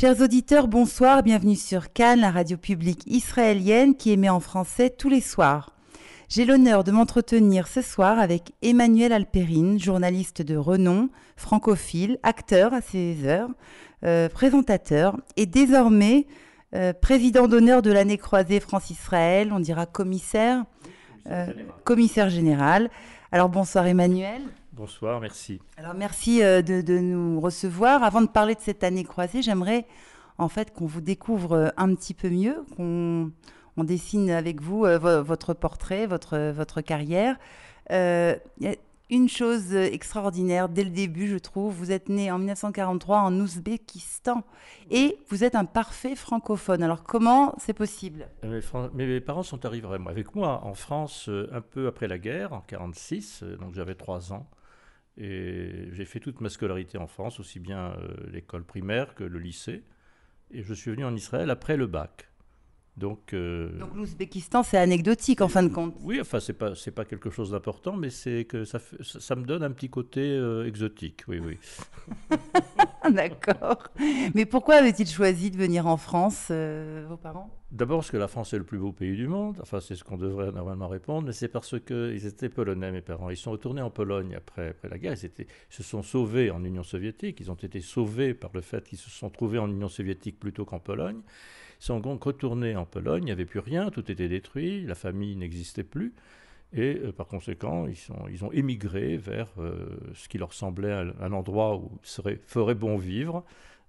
Chers auditeurs, bonsoir, bienvenue sur Cannes, la radio publique israélienne qui émet en français tous les soirs. J'ai l'honneur de m'entretenir ce soir avec Emmanuel Alperine, journaliste de renom, francophile, acteur à ses heures, euh, présentateur et désormais euh, président d'honneur de l'année croisée France-Israël, on dira commissaire, euh, commissaire général. Alors bonsoir Emmanuel. Bonsoir, merci. Alors merci euh, de, de nous recevoir. Avant de parler de cette année croisée, j'aimerais en fait qu'on vous découvre un petit peu mieux, qu'on on dessine avec vous euh, vo- votre portrait, votre, votre carrière. Euh, Il y a une chose extraordinaire dès le début, je trouve. Vous êtes né en 1943 en Ouzbékistan et vous êtes un parfait francophone. Alors comment c'est possible? Euh, Mes, mes parents sont arrivés avec moi en France euh, un peu après la guerre, en 46, euh, donc j'avais 3 ans. Et j'ai fait toute ma scolarité en France, aussi bien euh, l'école primaire que le lycée. Et je suis venu en Israël après le bac. Donc, euh, Donc l'Ouzbékistan, c'est anecdotique en fin de compte. oui, enfin, c'est pas, c'est pas quelque chose d'important, mais c'est que ça, me donne un petit côté euh, exotique, oui, oui. D'accord. Mais pourquoi avaient-ils choisi de venir en France, euh, vos parents? D'abord parce que la France est le plus beau pays du monde, enfin c'est ce qu'on devrait normalement répondre, mais c'est parce qu'ils étaient polonais, mes parents. Ils sont retournés en Pologne après, après la guerre, ils, étaient- ils se sont sauvés en Union soviétique, ils ont été sauvés par le fait qu'ils se sont trouvés en Union soviétique plutôt qu'en Pologne. Sont donc retournés en Pologne, il n'y avait plus rien, tout était détruit, la famille n'existait plus. Et euh, par conséquent, ils, sont, ils ont émigré vers euh, ce qui leur semblait un, endroit où serait, ferait bon vivre.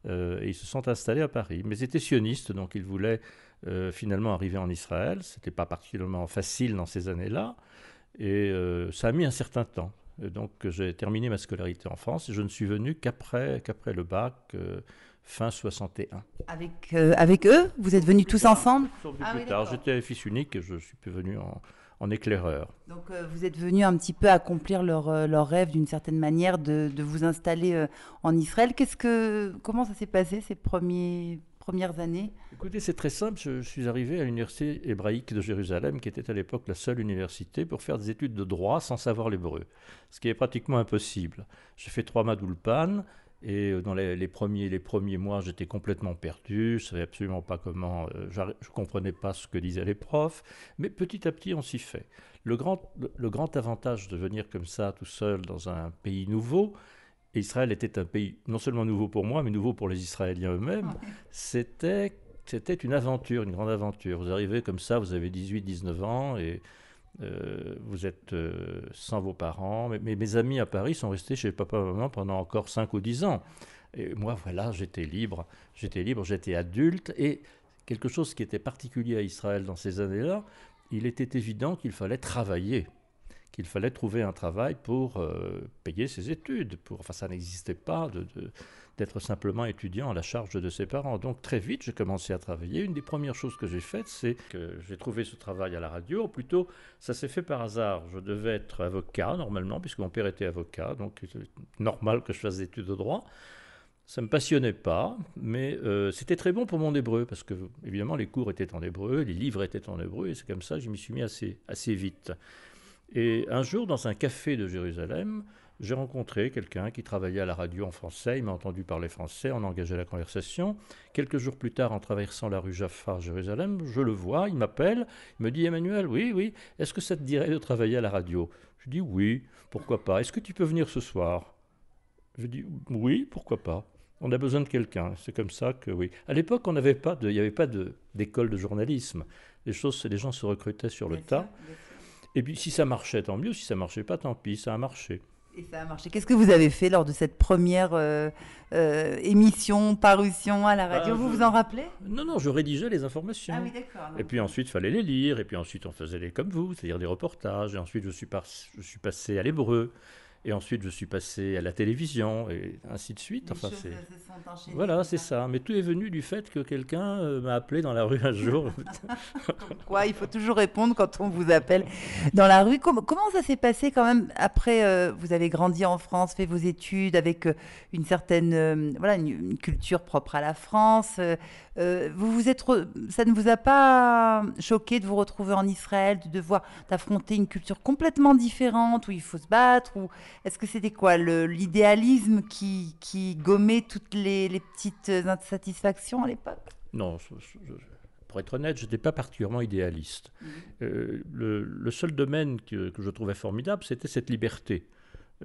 euh, et ils se sont installés à Paris. Mais ils étaient sionistes, donc ils voulaient finalement arriver en Israël. Ce n'était pas particulièrement facile dans ces années-là. Et ça a mis un certain temps. Donc j'ai terminé ma scolarité en France et je ne suis venu qu'après qu'après le bac, fin 61. avec, euh, avec eux Vous êtes venus tous ensemble? Plus Ah oui, tard, j'étais fils unique et je suis venu en, en éclaireur. Donc euh, vous êtes venus un petit peu accomplir leur, euh, leur rêve d'une certaine manière de, de vous installer euh, en Israël. Qu'est-ce que, comment ça s'est passé ces premiers, premières années? Écoutez, c'est très simple. Je, je suis arrivé à l'université hébraïque de Jérusalem, qui était à l'époque la seule université pour faire des études de droit sans savoir l'hébreu, ce qui est pratiquement impossible. J'ai fait trois mois d'Ulpan, et euh, dans les, les premiers, les premiers mois, j'étais complètement perdu. Je savais absolument pas comment. euh, je comprenais pas ce que disaient les profs, mais petit à petit, on s'y fait. Le grand, le, grand avantage de venir comme ça, tout seul, dans un pays nouveau. et Israël était un pays non seulement nouveau pour moi, mais nouveau pour les Israéliens eux-mêmes. C'était c'était une aventure, une grande aventure. Vous arrivez comme ça, vous avez 18, 19 ans et euh, vous êtes euh, sans vos parents. Mais, mes amis à Paris sont restés chez papa et maman pendant encore 5 ou 10 ans. Et moi, voilà, j'étais libre. J'étais libre, j'étais adulte. Et quelque chose qui était particulier à Israël dans ces années-là, il était évident qu'il fallait travailler qu'il fallait trouver un travail pour euh, payer ses études. Pour, enfin, ça n'existait pas de, d'être simplement étudiant à la charge de ses parents. Donc très vite, j'ai commencé à travailler. Une des premières choses que j'ai faites, c'est que j'ai trouvé ce travail à la radio. Ou plutôt, ça s'est fait par hasard. Je devais être avocat normalement, puisque mon père était avocat, donc normal que je fasse des études de droit. Ça ne me passionnait pas, mais euh, c'était très bon pour mon hébreu, parce que évidemment les cours étaient en hébreu, les livres étaient en hébreu, et c'est comme ça que je m'y suis mis assez, assez vite. Et un jour, dans un café de Jérusalem, j'ai rencontré quelqu'un qui travaillait à la radio en français. Il m'a entendu parler français, on a engagé la conversation. Quelques jours plus tard, en traversant la rue Jaffa à Jérusalem, je le vois, il m'appelle, il me dit Emmanuel, oui, oui, est-ce que ça te dirait de travailler à la radio? Je dis oui, pourquoi pas. Est-ce que tu peux venir ce soir? Je dis oui, pourquoi pas. On a besoin de quelqu'un. C'est comme ça que oui. À l'époque, on n'avait pas de, il n'y avait pas d'école de journalisme. Les choses, les gens se recrutaient sur le tas. Et puis si ça marchait, tant mieux. Si ça marchait pas, tant pis. Ça a marché. Et ça a marché. Qu'est-ce que vous avez fait lors de cette première euh, euh, émission, parution à la radio Ah, Vous je- vous en rappelez? Non, non, je rédigeais les informations. Ah oui, d'accord. Et puis ensuite, il fallait les lire. Et puis ensuite, on faisait les comme vous, c'est-à-dire des reportages. Et ensuite, je suis, par- je suis passé à l'hébreu. Et ensuite, je suis passé à la télévision. Et ainsi de suite. Les Enfin, c'est... Voilà, c'est ça. Mais tout est venu du fait que quelqu'un euh, m'a appelé dans la rue un jour. Quoi, il faut toujours répondre quand on vous appelle dans la rue. Com- comment ça s'est passé quand même après euh, Vous avez grandi en France, fait vos études avec euh, une certaine, euh, voilà, une, une culture propre à la France. vous vous êtes, re- ça ne vous a pas choqué de vous retrouver en Israël, de devoir d'affronter une culture complètement différente où il faut se battre, où Est-ce que c'était quoi L'idéalisme qui, qui gommait toutes les, les petites insatisfactions à l'époque? Non, pour être honnête, je n'étais pas particulièrement idéaliste. Mmh. Euh, le, seul domaine que, que je trouvais formidable, c'était cette liberté.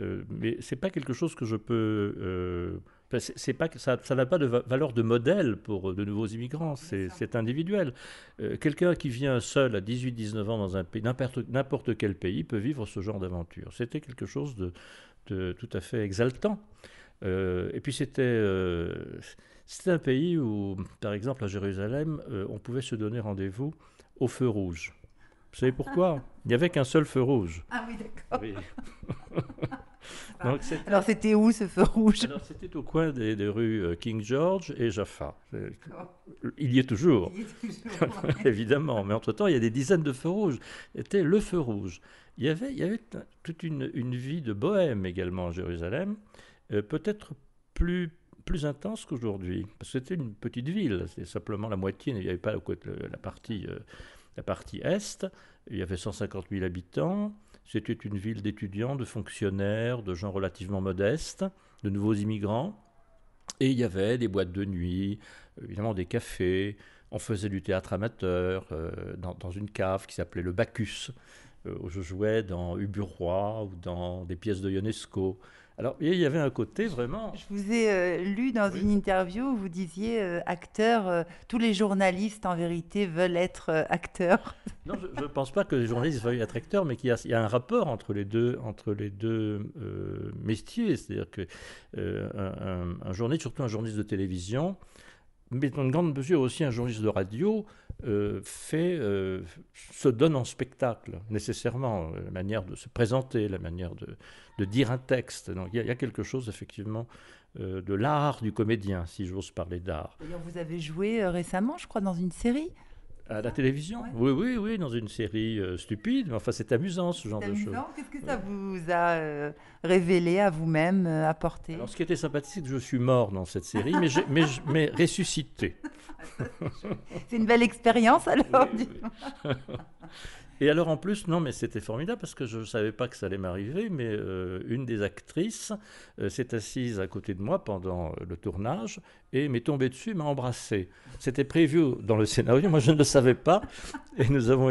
Euh, mais c'est pas quelque chose que je peux. Euh, c'est pas ça, ça n'a pas de valeur de modèle pour de nouveaux immigrants. C'est individuel. Euh, quelqu'un qui vient seul à 18-19 ans dans un pays, n'importe quel pays, peut vivre ce genre d'aventure. C'était quelque chose de, de, tout à fait exaltant. et puis c'était c'était un pays où, par exemple à Jérusalem, on pouvait se donner rendez-vous au feu rouge. Vous savez pourquoi? Il n'y avait qu'un seul feu rouge. Ah oui, d'accord. Oui. Alors c'était où ce feu rouge? Alors c'était au coin des, rues euh, King George et Jaffa. Il y est toujours, il y est toujours évidemment. Mais entre-temps, il y a des dizaines de feux rouges. C'était le feu rouge. Il y avait, il y avait toute une, vie de bohème également à Jérusalem, euh, peut-être plus plus intense qu'aujourd'hui, parce que c'était une petite ville, c'est simplement la moitié, il n'y avait pas la partie, euh, la partie est, il y avait 150 000 habitants, c'était une ville d'étudiants, de fonctionnaires, de gens relativement modestes, de nouveaux immigrants. Et il y avait des boîtes de nuit, évidemment des cafés. On faisait du théâtre amateur euh, dans, une cave qui s'appelait le Bacchus, euh, où je jouais dans Uburoi ou dans des pièces de Ionesco. Alors, il y avait un côté vraiment. Je vous ai euh, lu dans une interview où vous disiez euh, acteur, euh, tous les journalistes en vérité veulent être acteurs. Non, je ne pense pas que les journalistes veuillent être acteurs, mais qu'il y, a un rapport entre les deux, entre les deux métiers. C'est-à-dire qu'un un, journaliste, surtout un journaliste de télévision, mais dans une grande mesure aussi un journaliste de radio, fait, se donne en spectacle nécessairement, la manière de se présenter, la manière de, de dire un texte. Donc il y, a quelque chose effectivement euh, de l'art du comédien, si j'ose parler d'art. Vous avez joué euh, récemment, je crois, dans une série à la télévision Oui, oui, oui, dans une série euh, stupide. Mais enfin, c'est amusant ce genre de choses. Qu'est-ce que ça vous a révélé à vous-même, apporté? Alors, ce qui était sympathique, c'est que je suis mort dans cette série, mais, mais, mais ressuscité. c'est une belle expérience alors. Oui, Et alors en plus, non, mais c'était formidable parce que je ne savais pas que ça allait m'arriver, mais euh, une des actrices euh, s'est assise à côté de moi pendant euh, le tournage et m'est tombée dessus, m'a embrassé. C'était prévu dans le scénario, moi je ne le savais pas, et nous avons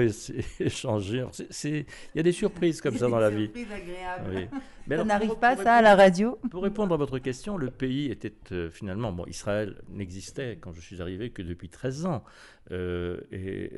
échangé. Il y a des surprises comme ça dans la vie. Surprises agréables. Mais ça n'arrive pas ça à la radio. Pour répondre à votre question, le pays était finalement, bon, Israël n'existait quand je suis arrivé que depuis 13 ans. et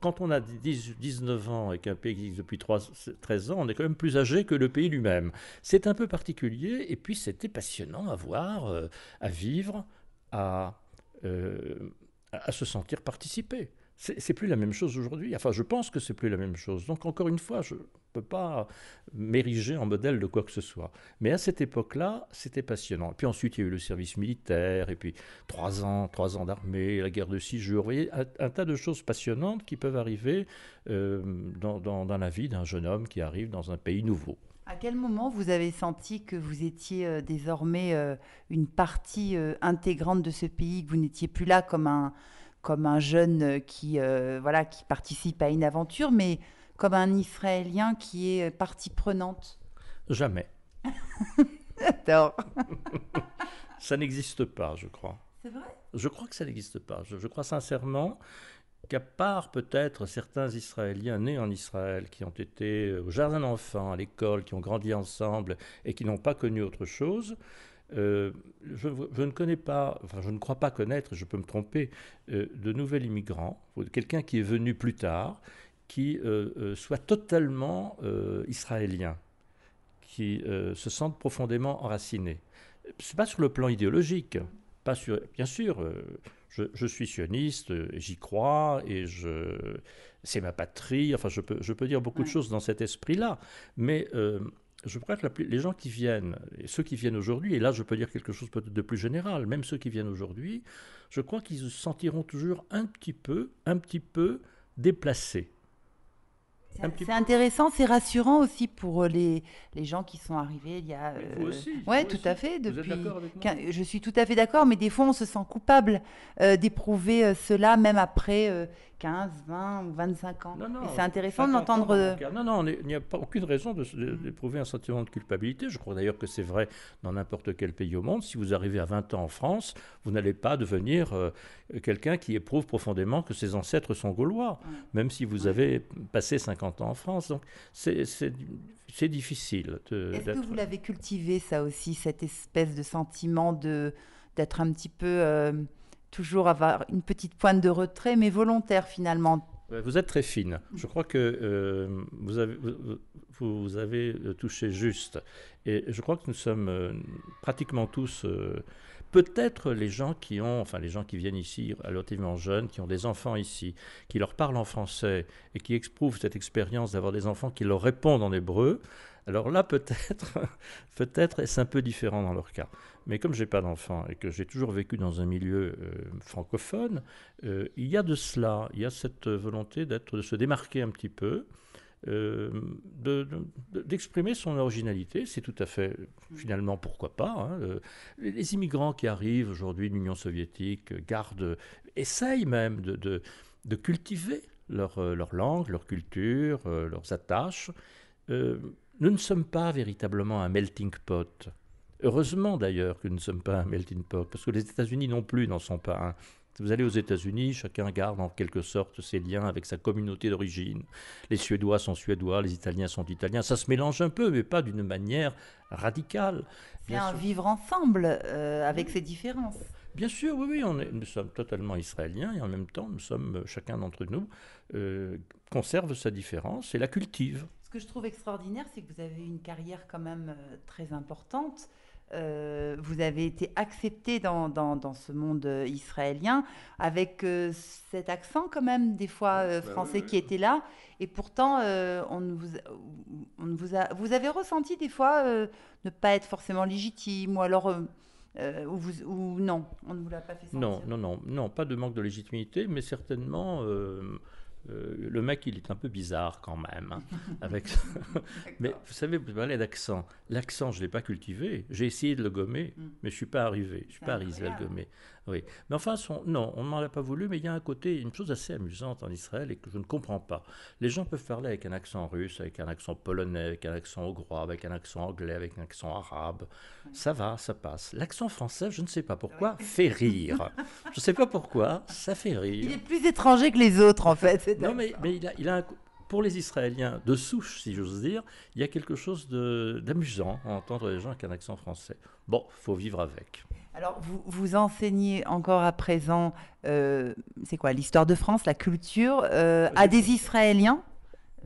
quand on a 19 ans et qu'un pays existe depuis 13 ans, on est quand même plus âgé que le pays lui-même. C'est un peu particulier, et puis c'était passionnant à voir, euh, à vivre, à, euh, à se sentir participer. C'est plus la même chose aujourd'hui. Enfin, je pense que c'est plus la même chose. Donc, encore une fois, je ne peux pas m'ériger en modèle de quoi que ce soit. Mais à cette époque-là, c'était passionnant. Et puis ensuite, il y a eu le service militaire, et puis trois ans, trois ans d'armée, la guerre de six jours. Vous voyez, un, tas de choses passionnantes qui peuvent arriver euh, dans, la vie d'un jeune homme qui arrive dans un pays nouveau. À quel moment vous avez senti que vous étiez euh, désormais euh, une partie intégrante de ce pays, que vous n'étiez plus là comme un comme un jeune qui, euh, voilà, qui participe à une aventure, mais comme un Israélien qui est partie prenante Jamais. J'adore. ça n'existe pas, je crois. C'est vrai? Je crois que ça n'existe pas. Je, je, crois sincèrement qu'à part peut-être certains Israéliens nés en Israël qui ont été au jardin d'enfants, à l'école, qui ont grandi ensemble et qui n'ont pas connu autre chose, euh, je, ne connais pas, enfin je ne crois pas connaître, je peux me tromper, euh, de nouvel immigrant, quelqu'un qui est venu plus tard, qui euh, soit totalement israélien, qui se sente profondément enraciné. C'est pas sur le plan idéologique, pas sur, bien sûr, je, suis sioniste, j'y crois et je, c'est ma patrie. Enfin, je peux, je peux dire beaucoup de choses dans cet esprit-là, mais je crois que les gens qui viennent, et ceux qui viennent aujourd'hui, et là je peux dire quelque chose peut-être de plus général, même ceux qui viennent aujourd'hui, je crois qu'ils se sentiront toujours un petit peu, un petit peu déplacés. C'est intéressant, c'est rassurant aussi pour euh, les, les gens qui sont arrivés il y a. vous aussi. Ouais, tout à fait. Depuis. Vous êtes avec moi? je suis tout à fait d'accord, mais des fois on se sent coupable euh, d'éprouver euh, cela, même après 15, 20 ou 25 ans. C'est intéressant de 50 ans, l'entendre. dans mon cas. Non, non, il n'y a pas aucune raison d'éprouver un sentiment de culpabilité. Je crois d'ailleurs que c'est vrai dans n'importe quel pays au monde. Si vous arrivez à 20 ans en France, vous n'allez pas devenir euh, quelqu'un qui éprouve profondément que ses ancêtres sont gaulois, Ouais. même si vous Ouais. avez passé 50 ans en France. Donc c'est- difficile. Est-ce que vous l'avez cultivé, ça aussi, cette espèce de sentiment de d'être un petit peu euh, toujours avoir une petite pointe de retrait, mais volontaire finalement Vous êtes très fine. Je crois que euh, vous, avez, euh, touché juste. Et je crois que nous sommes euh, pratiquement tous, peut-être les gens qui ont, enfin les gens qui viennent ici relativement jeunes, qui ont des enfants ici, qui leur parlent en français et qui éprouvent cette expérience d'avoir des enfants qui leur répondent en hébreu. Alors là, peut-être, peut-être est-ce un peu différent dans leur cas? Mais comme j'ai pas d'enfants et que j'ai toujours vécu dans un milieu euh, francophone, euh, il y a de cela, il y a cette volonté d'être, de se démarquer un petit peu, euh, de- de- d'exprimer son originalité. C'est tout à fait, finalement, pourquoi pas. hein, euh, les, immigrants qui arrivent aujourd'hui de l'Union soviétique gardent, essayent même de, de- cultiver leur, leur langue, leur culture, leurs attaches. Nous ne sommes pas véritablement un melting pot. Heureusement d'ailleurs que nous ne sommes pas un melting pot, parce que les États-Unis non plus n'en sont pas un. Si vous allez aux États-Unis, chacun garde en quelque sorte ses liens avec sa communauté d'origine. Les Suédois sont Suédois, les Italiens sont Italiens. Ça se mélange un peu, mais pas d'une manière radicale. C'est Bien un sûr. vivre ensemble euh, avec ses différences. Bien sûr, oui, oui, on est- nous sommes totalement israéliens et en même temps, nous sommes, euh, chacun d'entre nous, euh, conserve sa différence et la cultive. Ce que je trouve extraordinaire, c'est que vous avez une carrière quand même très importante. Euh, vous avez été accepté dans, dans, dans ce monde euh, israélien avec euh, cet accent quand même des fois euh, Bah français oui. qui était là et pourtant on vous, on vous a vous avez ressenti des fois ne pas être forcément légitime ou alors ou, vous- ou non on ne vous l'a pas fait sentir Non, non, non, non, pas de manque de légitimité, mais certainement, euh, le mec, il est un peu bizarre quand même. hein, avec... mais vous savez, vous parlez d'accent. L'accent, je ne l'ai pas cultivé. J'ai essayé de le gommer, Mm. mais je ne suis pas arrivé. Je ne suis pas arrivé à le gommer. Oui. Mais enfin, son- non, on ne m'en a pas voulu, mais il y a un côté, une chose assez amusante en Israël et que je ne comprends pas. Les gens peuvent parler avec un accent russe, avec un accent polonais, avec un accent hongrois, avec un accent anglais, avec un accent arabe. Ça va, ça passe. L'accent français, je ne sais pas pourquoi, fait rire. Je ne sais pas pourquoi, ça fait il rire. est plus étranger que les autres en fait Non, mais, il, a, il a un pour les Israéliens de souche, si j'ose dire, il y a quelque chose d'amusant à entendre les gens avec un accent français. Bon, faut vivre avec. Alors, vous, vous enseignez encore à présent, euh, c'est quoi, l'histoire de France, la culture, euh, à des Israéliens?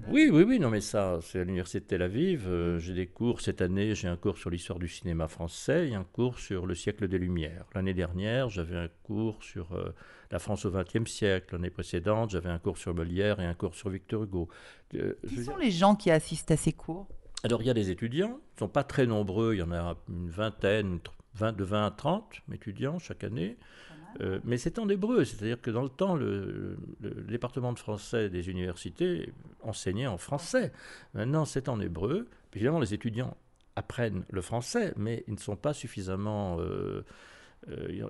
Oui, oui, oui, non, mais ça, c'est à l'Université de Tel Aviv. euh, j'ai des cours, cette année, j'ai un cours sur l'histoire du cinéma français et un cours sur le siècle des Lumières. L'année dernière, j'avais un cours sur euh, la France au XXe siècle. L'année précédente, j'avais un cours sur Molière et un cours sur Victor Hugo. Euh, Qui sont dire- les gens qui assistent à ces cours? Alors, il y a des étudiants, ils ne sont pas très nombreux, il y en a une vingtaine, tr- 20 de 20 à 30 étudiants chaque année. Euh, mais c'est en hébreu, c'est-à-dire que dans le temps, le, département de français des universités enseignait en français. Maintenant, c'est en hébreu. Évidemment, les étudiants apprennent le français, mais ils ne sont pas suffisamment... euh, euh,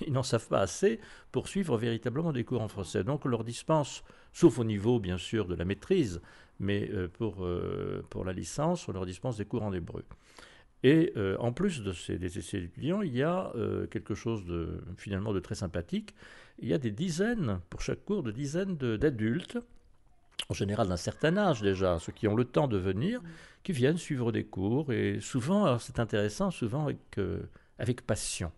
ils- n'en savent pas assez pour suivre véritablement des cours en français. Donc on leur dispense, sauf au niveau bien sûr de la maîtrise, mais pour, pour la licence, on leur dispense des cours en hébreu. Et euh, en plus de ces, de ces étudiants, il y a euh, quelque chose de finalement de très sympathique. Il y a des dizaines, pour chaque cours, de dizaines d'adultes, en général d'un certain âge déjà, ceux qui ont le temps de venir, qui viennent suivre des cours. Et souvent, c'est intéressant, souvent avec, euh, avec passion.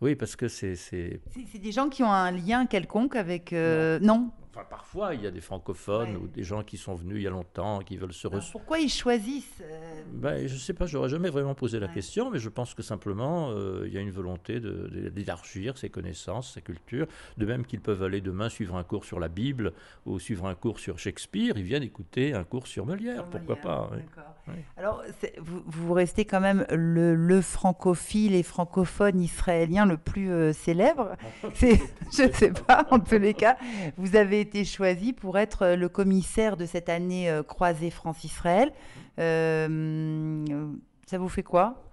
Oui, parce que c'est... c'est- des gens qui ont un lien quelconque avec... non, Enfin, parfois, il y a des francophones Ouais. ou des gens qui sont venus il y a longtemps, qui veulent se ressourcer. Pourquoi ils choisissent euh, Ben, je ne sais pas, j'aurais jamais vraiment posé la Ouais. question, mais je pense que simplement, euh, il y a une volonté d'élargir ses connaissances, sa culture. De même qu'ils peuvent aller demain suivre un cours sur la Bible ou suivre un cours sur Shakespeare, ils viennent écouter un cours sur Molière, sur pourquoi Molière pas oui. D'accord. Oui. Alors, vous, vous restez quand même le, le francophile et francophone israélien le plus euh, célèbre. C'est- je ne sais pas, en tous les cas, vous avez été choisi pour être euh, le commissaire de cette année euh, croisée France-Israël. Euh, ça vous fait quoi?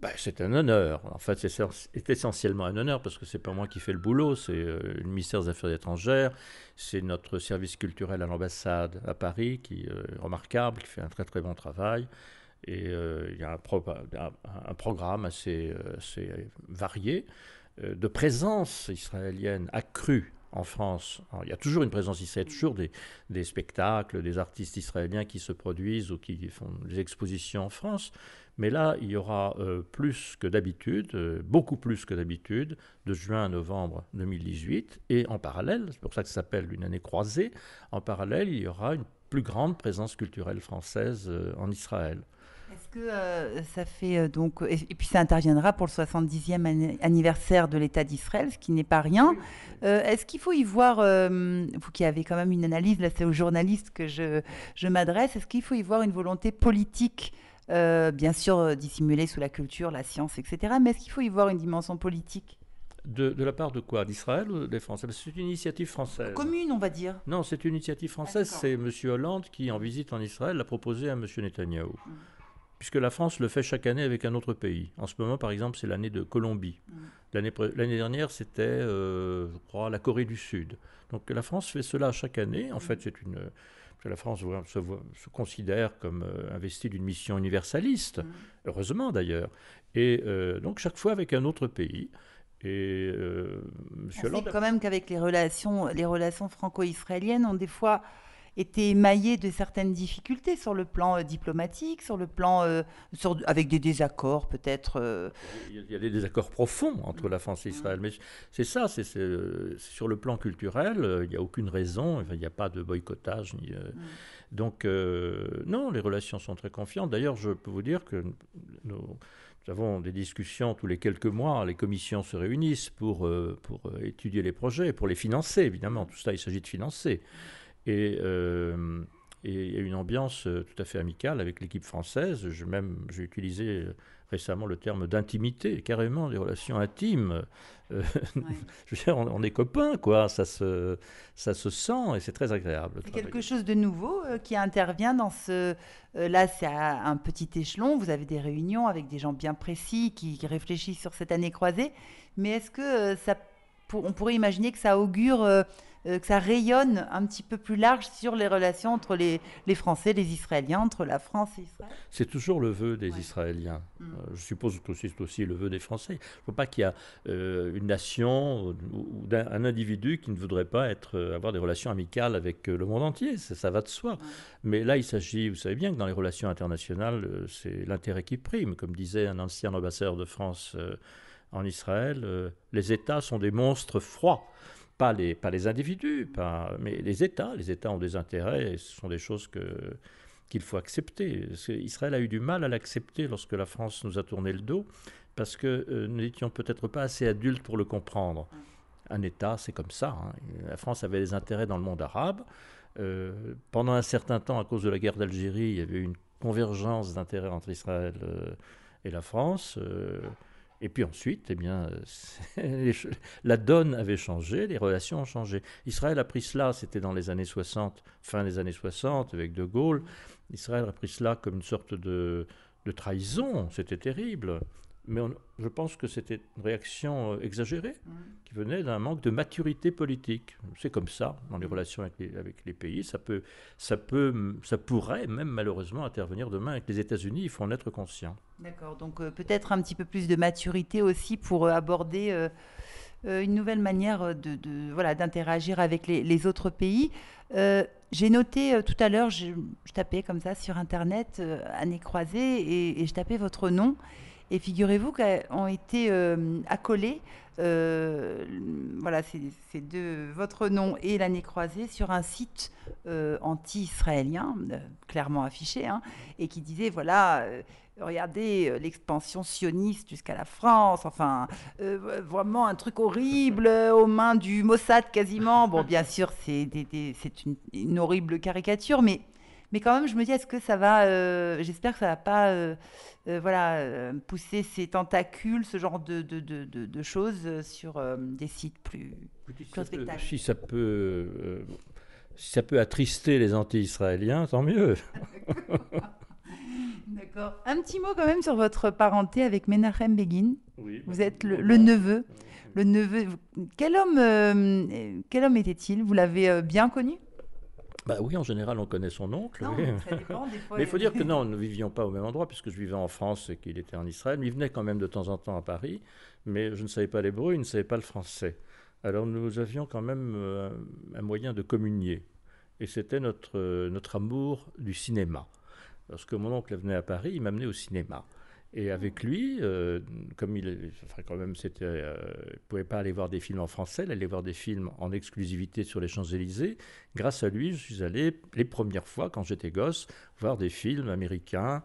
Ben, c'est un honneur. En fait, c'est essentiellement un honneur parce que c'est pas moi qui fais le boulot, c'est le ministère des Affaires étrangères, c'est notre service culturel à l'ambassade à Paris qui est remarquable, qui fait un très très bon travail. Et il y a un, un programme assez, assez varié de présence israélienne accrue en France. il y a toujours une présence israélienne, toujours des, des, spectacles, des artistes israéliens qui se produisent ou qui font des expositions en France. Mais là, il y aura euh, plus que d'habitude, euh, beaucoup plus que d'habitude, de juin à novembre 2018. Et en parallèle, c'est pour ça que ça s'appelle une année croisée, en parallèle, il y aura une plus grande présence culturelle française euh, en Israël. Est-ce que euh, ça fait euh, donc. Et, puis ça interviendra pour le 70e anniversaire de l'État d'Israël, ce qui n'est pas rien. Euh, est-ce qu'il faut y voir, vous qui avez quand même une analyse, là c'est aux journalistes que je, je m'adresse, est-ce qu'il faut y voir une volonté politique bien sûr dissimulée sous la culture, la science, etc. Mais est-ce qu'il faut y voir une dimension politique? De, de, la part de quoi? D'Israël ou des Français? C'est une initiative française. Commune, on va dire. Non, c'est une initiative française. Ah, c'est M. Hollande qui, en visite en Israël, l'a proposé à M. Netanyahou. Mmh puisque la France le fait chaque année avec un autre pays. En ce moment, par exemple, c'est l'année de Colombie. Mm. L'année dernière, c'était, euh, je crois, la Corée du Sud. Donc la France fait cela chaque année. En mm. fait, c'est une... La France se, se considère comme euh, investie d'une mission universaliste, mm. heureusement d'ailleurs. Et euh, donc chaque fois avec un autre pays. Et Monsieur quand même qu'avec les relations, les relations franco-israéliennes ont des fois était émaillé de certaines difficultés sur le plan euh, diplomatique, sur le plan euh, avec des désaccords peut-être. Euh. Il y a des désaccords profonds entre la France et Israël, mais c'est ça, c'est sur le plan culturel, il n'y a aucune raison, il n'y a pas de boycottage. Ni, mm. Donc non, les relations sont très confiantes. D'ailleurs, je peux vous dire que nous, avons des discussions tous les quelques mois, les commissions se réunissent pour, pour étudier les projets, pour les financer, évidemment. Tout ça, il s'agit de financer. Euh, et, il y a une ambiance euh, tout à fait amicale avec l'équipe française. Je, même, j'ai utilisé euh, récemment le terme d'intimité, carrément des relations intimes. je veux dire, on, est copains, quoi. Ça se, ça se sent et c'est très agréable. C'est quelque chose de nouveau qui intervient dans ce. là, c'est à un petit échelon. Vous avez des réunions avec des gens bien précis qui, qui réfléchissent sur cette année croisée. Mais est-ce que ça, on pourrait imaginer que ça augure euh, que ça rayonne un petit peu plus large sur les relations entre les, les Français, les Israéliens, entre la France et Israël C'est toujours le vœu des Israéliens. Mm. Euh, je suppose que c'est aussi le vœu des Français. Il ne faut pas qu'il y ait euh, une nation ou, un, individu qui ne voudrait pas être, avoir des relations amicales avec le monde entier. Ça, va de soi. Mais là, il s'agit, vous savez bien que dans les relations internationales, c'est l'intérêt qui prime. Comme disait un ancien ambassadeur de France en Israël, les États sont des monstres froids pas les, individus, mais les États. Les États ont des intérêts et ce sont des choses qu'il faut accepter. Israël a eu du mal à l'accepter lorsque la France nous a tourné le dos, parce que euh, nous n'étions peut-être pas assez adultes pour le comprendre. Un État, c'est comme ça. Hein. La France avait des intérêts dans le monde arabe. Euh, pendant un certain temps, à cause de la guerre d'Algérie, il y avait une convergence d'intérêts entre Israël euh, et la France. Et puis ensuite, eh bien, la donne avait changé, les relations ont changé. Israël a pris cela, c'était dans les années 60, fin des années 60, avec De Gaulle. Israël a pris cela comme une sorte de, de trahison, c'était terrible. Mais je pense que c'était une réaction euh, exagérée qui venait d'un manque de maturité politique. C'est comme ça dans les relations avec les, avec les, pays. Ça, peut, ça, peut, ça pourrait même malheureusement intervenir demain avec les États-Unis. Il faut en être conscient. D'accord. Donc euh, peut-être un petit peu plus de maturité aussi pour euh, aborder une nouvelle manière de, de voilà d'interagir avec les, les, autres pays. j'ai noté tout à l'heure, je, je, tapais comme ça sur Internet, année croisée, et, et je tapais votre nom. Et figurez-vous qu'ont été euh, accolés, euh, voilà, c'est de votre nom et l'année croisée sur un site euh, anti-israélien, clairement affiché, hein, et qui disait voilà. Regardez l'expansion sioniste jusqu'à la France, enfin, vraiment un truc horrible aux mains du Mossad quasiment. Bon, bien sûr, c'est une, une horrible caricature, mais mais quand même, je me dis, est-ce que ça va. Euh, j'espère que ça va pas euh, euh, voilà, pousser ses tentacules, ce genre de, de, de, de choses sur des sites plus, plus respectables. Si ça peut. si ça peut attrister les anti-israéliens, tant mieux. D'accord. Un petit mot quand même sur votre parenté avec Menachem Begin. Oui, Vous bah, êtes le, neveu. Le neveu. Quel homme, quel homme était-il? Vous l'avez bien connu? Bah oui, en général, on connaît son oncle. oui. ça dépend des fois. Mais il faut dire que non, nous ne vivions pas au même endroit, puisque je vivais en France et qu'il était en Israël. Il venait quand même de temps en temps à Paris, mais je ne savais pas l'hébreu, il ne savait pas le français. Alors nous avions quand même euh, un moyen de communier. Et c'était notre, euh, notre amour du cinéma. Lorsque mon oncle venait à Paris, il m'amenait au cinéma. Et avec lui, euh, comme il, enfin quand même, c'était, euh, pouvait pas aller voir des films en français, il allait voir des films en exclusivité sur les Champs-Élysées. Grâce à lui, je suis allé les premières fois, quand j'étais gosse, voir des films américains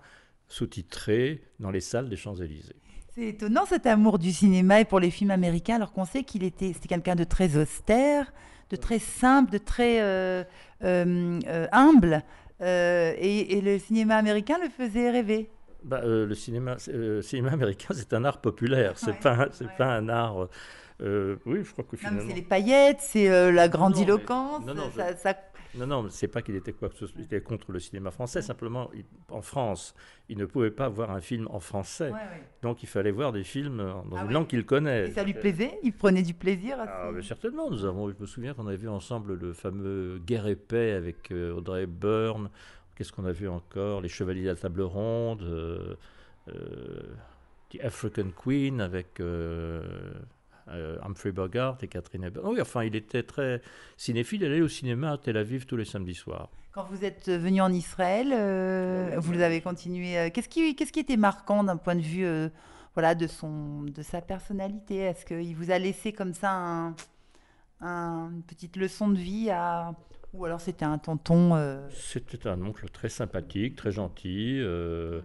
sous-titrés dans les salles des Champs-Élysées. C'est étonnant cet amour du cinéma et pour les films américains, alors qu'on sait qu'il était, c'était quelqu'un de très austère, de très simple, de très euh, euh, humble. Et le cinéma américain le faisait rêver. Bah, euh, le cinéma, c'est- euh, le cinéma américain, c'est un art populaire, c'est Ouais, pas, un- c'est ouais. pas un art. euh, oui, je crois que Non, mais finalement. c'est les paillettes, c'est la grandiloquence. non, non, je- ça- ça- Non, non, c'est pas qu'il était quoi que ce soit, il était contre le cinéma français. Simplement, il- en France, il ne pouvait pas voir un film en français, donc il fallait voir des films dans Ah une langue qu'il connaît. Et ça lui plaisait? Il prenait du plaisir à Ah, mais certainement, nous avons, je me souviens qu'on avait vu ensemble le fameux Guerre et paix avec Audrey Byrne. Qu'est-ce qu'on a vu encore? Les Chevaliers de la Table Ronde, euh, euh, The African Queen avec euh, Humphrey Bogart et Catherine Hepburn. Oui, enfin, il était très cinéphile. Il allait au cinéma à Tel Aviv tous les samedis soirs. Quand vous êtes venu en Israël, euh, vous avez continué. qu'est-ce qui, qu'est-ce qui était marquant d'un point de vue, euh, voilà, de son, de sa personnalité? Est-ce qu'il vous a laissé comme ça un- un- une petite leçon de vie à, ou alors c'était un tonton euh, C'était un oncle très sympathique, très gentil. euh,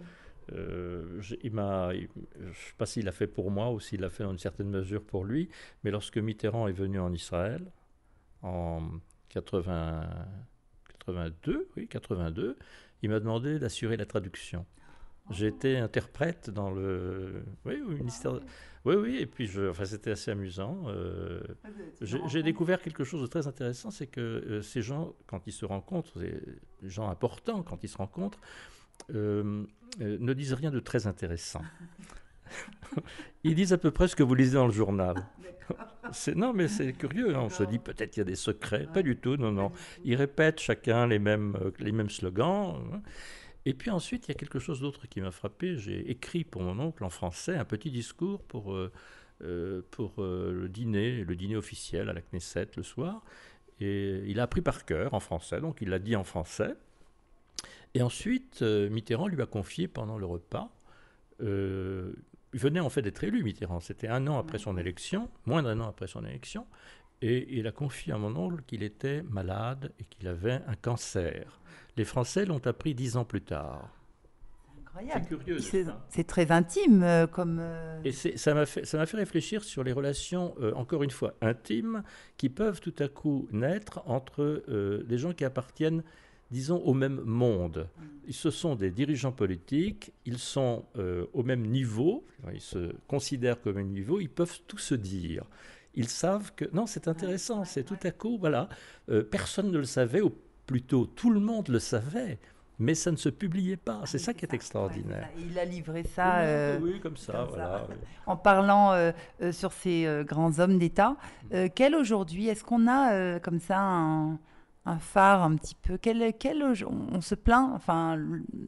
euh, il m'a, je ne sais pas s'il l'a fait pour moi ou s'il l'a fait dans une certaine mesure pour lui, mais lorsque Mitterrand est venu en Israël en 80 82, oui, 82, il m'a demandé d'assurer la traduction. J'étais interprète dans le, ministère. Oui, oui, et puis je, enfin, c'était assez amusant. euh, j'ai j'ai découvert quelque chose de très intéressant, c'est que euh, ces gens, quand ils se rencontrent, les gens importants, quand ils se rencontrent, euh, ne disent rien de très intéressant. ils disent à peu près ce que vous lisez dans le journal. Non, mais c'est curieux, hein, on se dit peut-être qu'il y a des secrets. Pas du tout, non, non. Ils répètent chacun les mêmes, les mêmes slogans. hein. Et puis ensuite, il y a quelque chose d'autre qui m'a frappé. J'ai écrit pour mon oncle en français un petit discours pour, euh, euh, pour euh, le dîner, le dîner officiel à la Knesset le soir. Et il a appris par cœur en français, donc il l'a dit en français. Et ensuite, Mitterrand lui a confié pendant le repas. il venait en fait d'être élu, Mitterrand. C'était un an après son élection, moins d'un an après son élection. Et il a confié à mon oncle qu'il était malade et qu'il avait un cancer. Les Français l'ont appris dix ans plus tard. incroyable. C'est curieux, C'est, très intime euh, comme. euh, Et ça m'a fait, ça m'a fait réfléchir sur les relations, euh, encore une fois, intimes, qui peuvent tout à coup naître entre euh, des gens qui appartiennent, disons, au même monde. Ils, ce sont des dirigeants politiques, ils sont euh, au même niveau, ils se considèrent comme un niveau, ils peuvent tout se dire. Ils savent que... Non, c'est intéressant, c'est tout à coup, voilà, euh, personne ne le savait, ou plutôt tout le monde le savait, mais ça ne se publiait pas. C'est ça qui est extraordinaire. Ouais, il a livré ça. euh, oui, comme ça, comme ça. voilà. oui. En parlant euh, euh, sur ces euh, grands hommes d'État, euh, quel aujourd'hui, est-ce qu'on a euh, comme ça un, un phare un petit peu? Quel, quel, on, se plaint enfin,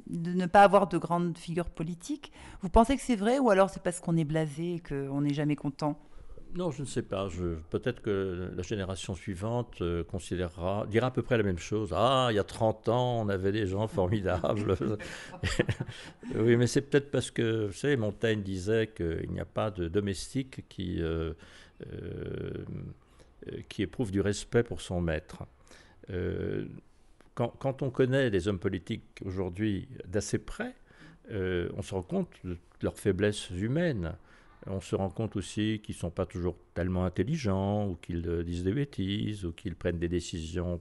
de ne pas avoir de grandes figures politiques? Vous pensez que c'est vrai ou alors c'est parce qu'on est blasé et qu'on n'est jamais content? Non, je ne sais pas. Peut-être que la génération suivante euh, considérera, dira à peu près la même chose. Ah, il y a 30 ans, on avait des gens formidables. oui, mais c'est peut-être parce que, vous savez, Montaigne disait qu'il n'y a pas de domestique qui, euh, euh, qui éprouve du respect pour son maître. Quand, quand on connaît les hommes politiques aujourd'hui d'assez près, on se rend compte de leurs faiblesses humaines. On se rend compte aussi qu'ils ne sont pas toujours tellement intelligents, ou qu'ils euh, disent des bêtises, ou qu'ils prennent des décisions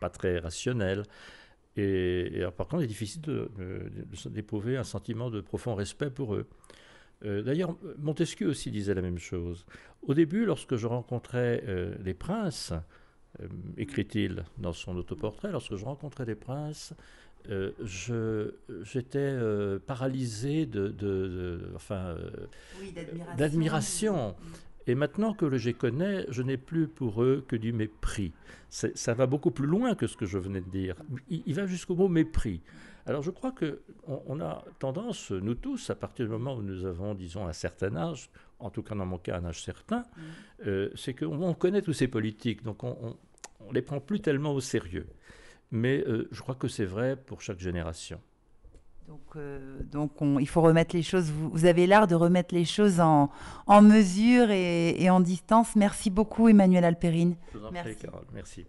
pas très rationnelles. Et, par contre, il est difficile d'éprouver un sentiment de profond respect pour eux. Euh, D'ailleurs, Montesquieu aussi disait la même chose. Au début, lorsque je rencontrais euh, les princes, écrit-il dans son autoportrait, lorsque je rencontrais des princes, j'étais paralysé de, enfin, d'admiration. Mm. Et maintenant que je les connais, je n'ai plus pour eux que du mépris. Ça va beaucoup plus loin que ce que je venais de dire. Il, va jusqu'au mot mépris. Alors je crois que on, a tendance, nous tous, à partir du moment où nous avons, disons, un certain âge, en tout cas dans mon cas un âge certain, mm. euh, c'est qu'on connaît tous ces politiques, donc on ne les prend plus tellement au sérieux. Mais euh, je crois que c'est vrai pour chaque génération. Donc, euh, donc il faut remettre les choses, vous, avez l'art de remettre les choses en, en mesure et, et, en distance. Merci beaucoup Emmanuel Alperine. Je vous en prie, Carole. Merci.